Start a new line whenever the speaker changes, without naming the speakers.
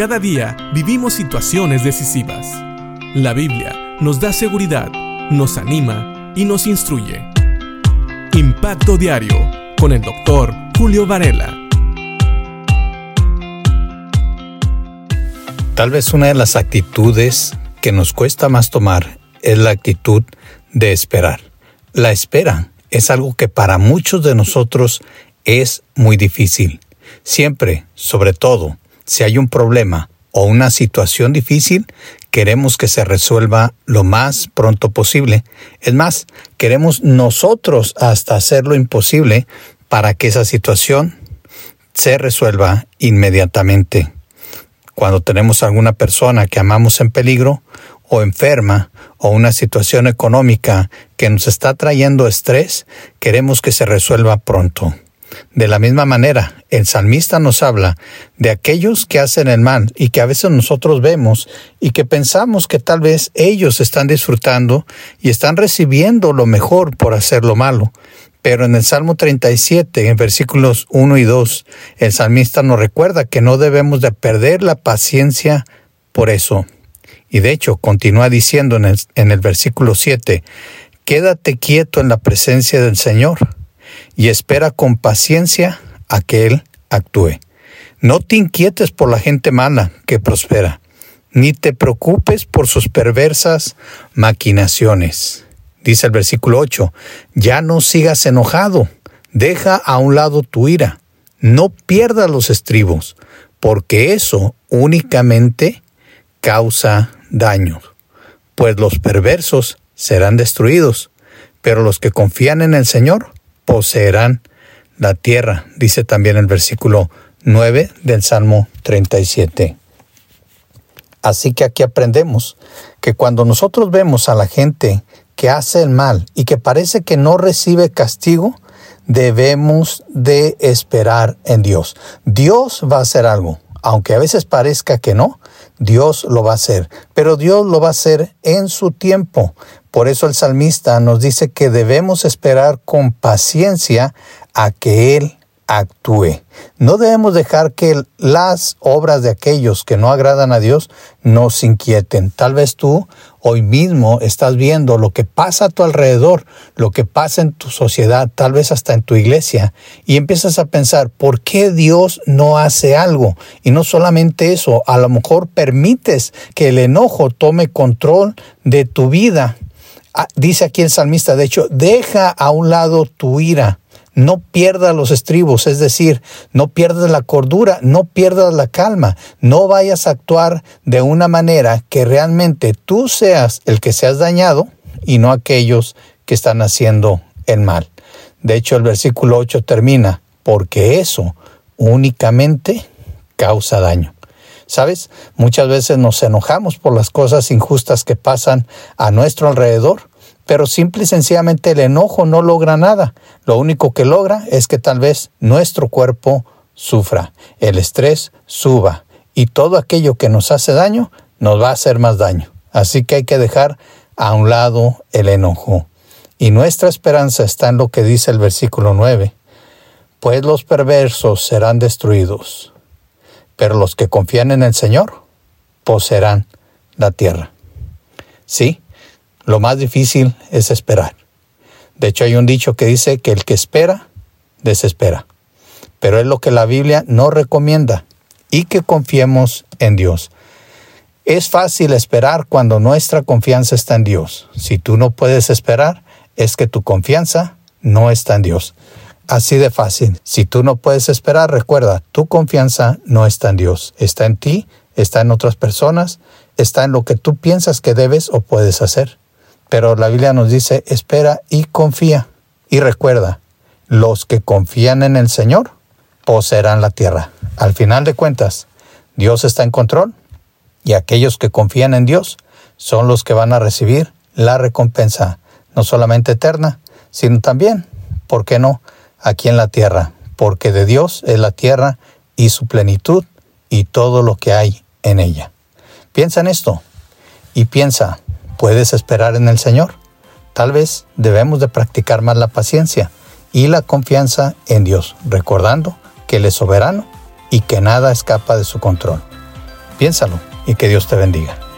Cada día vivimos situaciones decisivas. La Biblia nos da seguridad, nos anima y nos instruye. Impacto Diario con el doctor Julio Varela.
Tal vez una de las actitudes que nos cuesta más tomar es la actitud de esperar. La espera es algo que para muchos de nosotros es muy difícil. Siempre, sobre todo, si hay un problema o una situación difícil, queremos que se resuelva lo más pronto posible. Es más, queremos nosotros hasta hacer lo imposible para que esa situación se resuelva inmediatamente. Cuando tenemos alguna persona que amamos en peligro o enferma o una situación económica que nos está trayendo estrés, queremos que se resuelva pronto. De la misma manera, el salmista nos habla de aquellos que hacen el mal y que a veces nosotros vemos y que pensamos que tal vez ellos están disfrutando y están recibiendo lo mejor por hacer lo malo. Pero en el Salmo 37, en versículos 1 y 2, el salmista nos recuerda que no debemos de perder la paciencia por eso. Y de hecho, continúa diciendo en el, en el versículo 7, quédate quieto en la presencia del Señor y espera con paciencia a que Él actúe. No te inquietes por la gente mala que prospera, ni te preocupes por sus perversas maquinaciones. Dice el versículo 8, ya no sigas enojado, deja a un lado tu ira, no pierdas los estribos, porque eso únicamente causa daño, pues los perversos serán destruidos, pero los que confían en el Señor poseerán la tierra, dice también el versículo 9 del Salmo 37. Así que aquí aprendemos que cuando nosotros vemos a la gente que hace el mal y que parece que no recibe castigo, debemos de esperar en Dios. Dios va a hacer algo, aunque a veces parezca que no, Dios lo va a hacer, pero Dios lo va a hacer en su tiempo. Por eso el salmista nos dice que debemos esperar con paciencia a que Él actúe. No debemos dejar que las obras de aquellos que no agradan a Dios nos inquieten. Tal vez tú hoy mismo estás viendo lo que pasa a tu alrededor, lo que pasa en tu sociedad, tal vez hasta en tu iglesia, y empiezas a pensar, ¿por qué Dios no hace algo? Y no solamente eso, a lo mejor permites que el enojo tome control de tu vida. Ah, dice aquí el salmista, de hecho, deja a un lado tu ira no pierdas los estribos, es decir, no pierdas la cordura, no pierdas la calma, no vayas a actuar de una manera que realmente tú seas el que seas dañado y no aquellos que están haciendo el mal. De hecho, el versículo 8 termina, porque eso únicamente causa daño. ¿Sabes? Muchas veces nos enojamos por las cosas injustas que pasan a nuestro alrededor pero simple y sencillamente el enojo no logra nada. Lo único que logra es que tal vez nuestro cuerpo sufra, el estrés suba y todo aquello que nos hace daño nos va a hacer más daño. Así que hay que dejar a un lado el enojo. Y nuestra esperanza está en lo que dice el versículo 9. Pues los perversos serán destruidos, pero los que confían en el Señor poseerán la tierra. Sí, lo más difícil es esperar. De hecho, hay un dicho que dice que el que espera, desespera. Pero es lo que la Biblia no recomienda y que confiemos en Dios. Es fácil esperar cuando nuestra confianza está en Dios. Si tú no puedes esperar, es que tu confianza no está en Dios. Así de fácil. Si tú no puedes esperar, recuerda, tu confianza no está en Dios. Está en ti, está en otras personas, está en lo que tú piensas que debes o puedes hacer. Pero la Biblia nos dice, espera y confía. Y recuerda, los que confían en el Señor poseerán la tierra. Al final de cuentas, Dios está en control y aquellos que confían en Dios son los que van a recibir la recompensa, no solamente eterna, sino también, ¿por qué no?, aquí en la tierra, porque de Dios es la tierra y su plenitud y todo lo que hay en ella. Piensa en esto y piensa, ¿Puedes esperar en el Señor? Tal vez debemos de practicar más la paciencia y la confianza en Dios, recordando que Él es soberano y que nada escapa de su control. Piénsalo y que Dios te bendiga.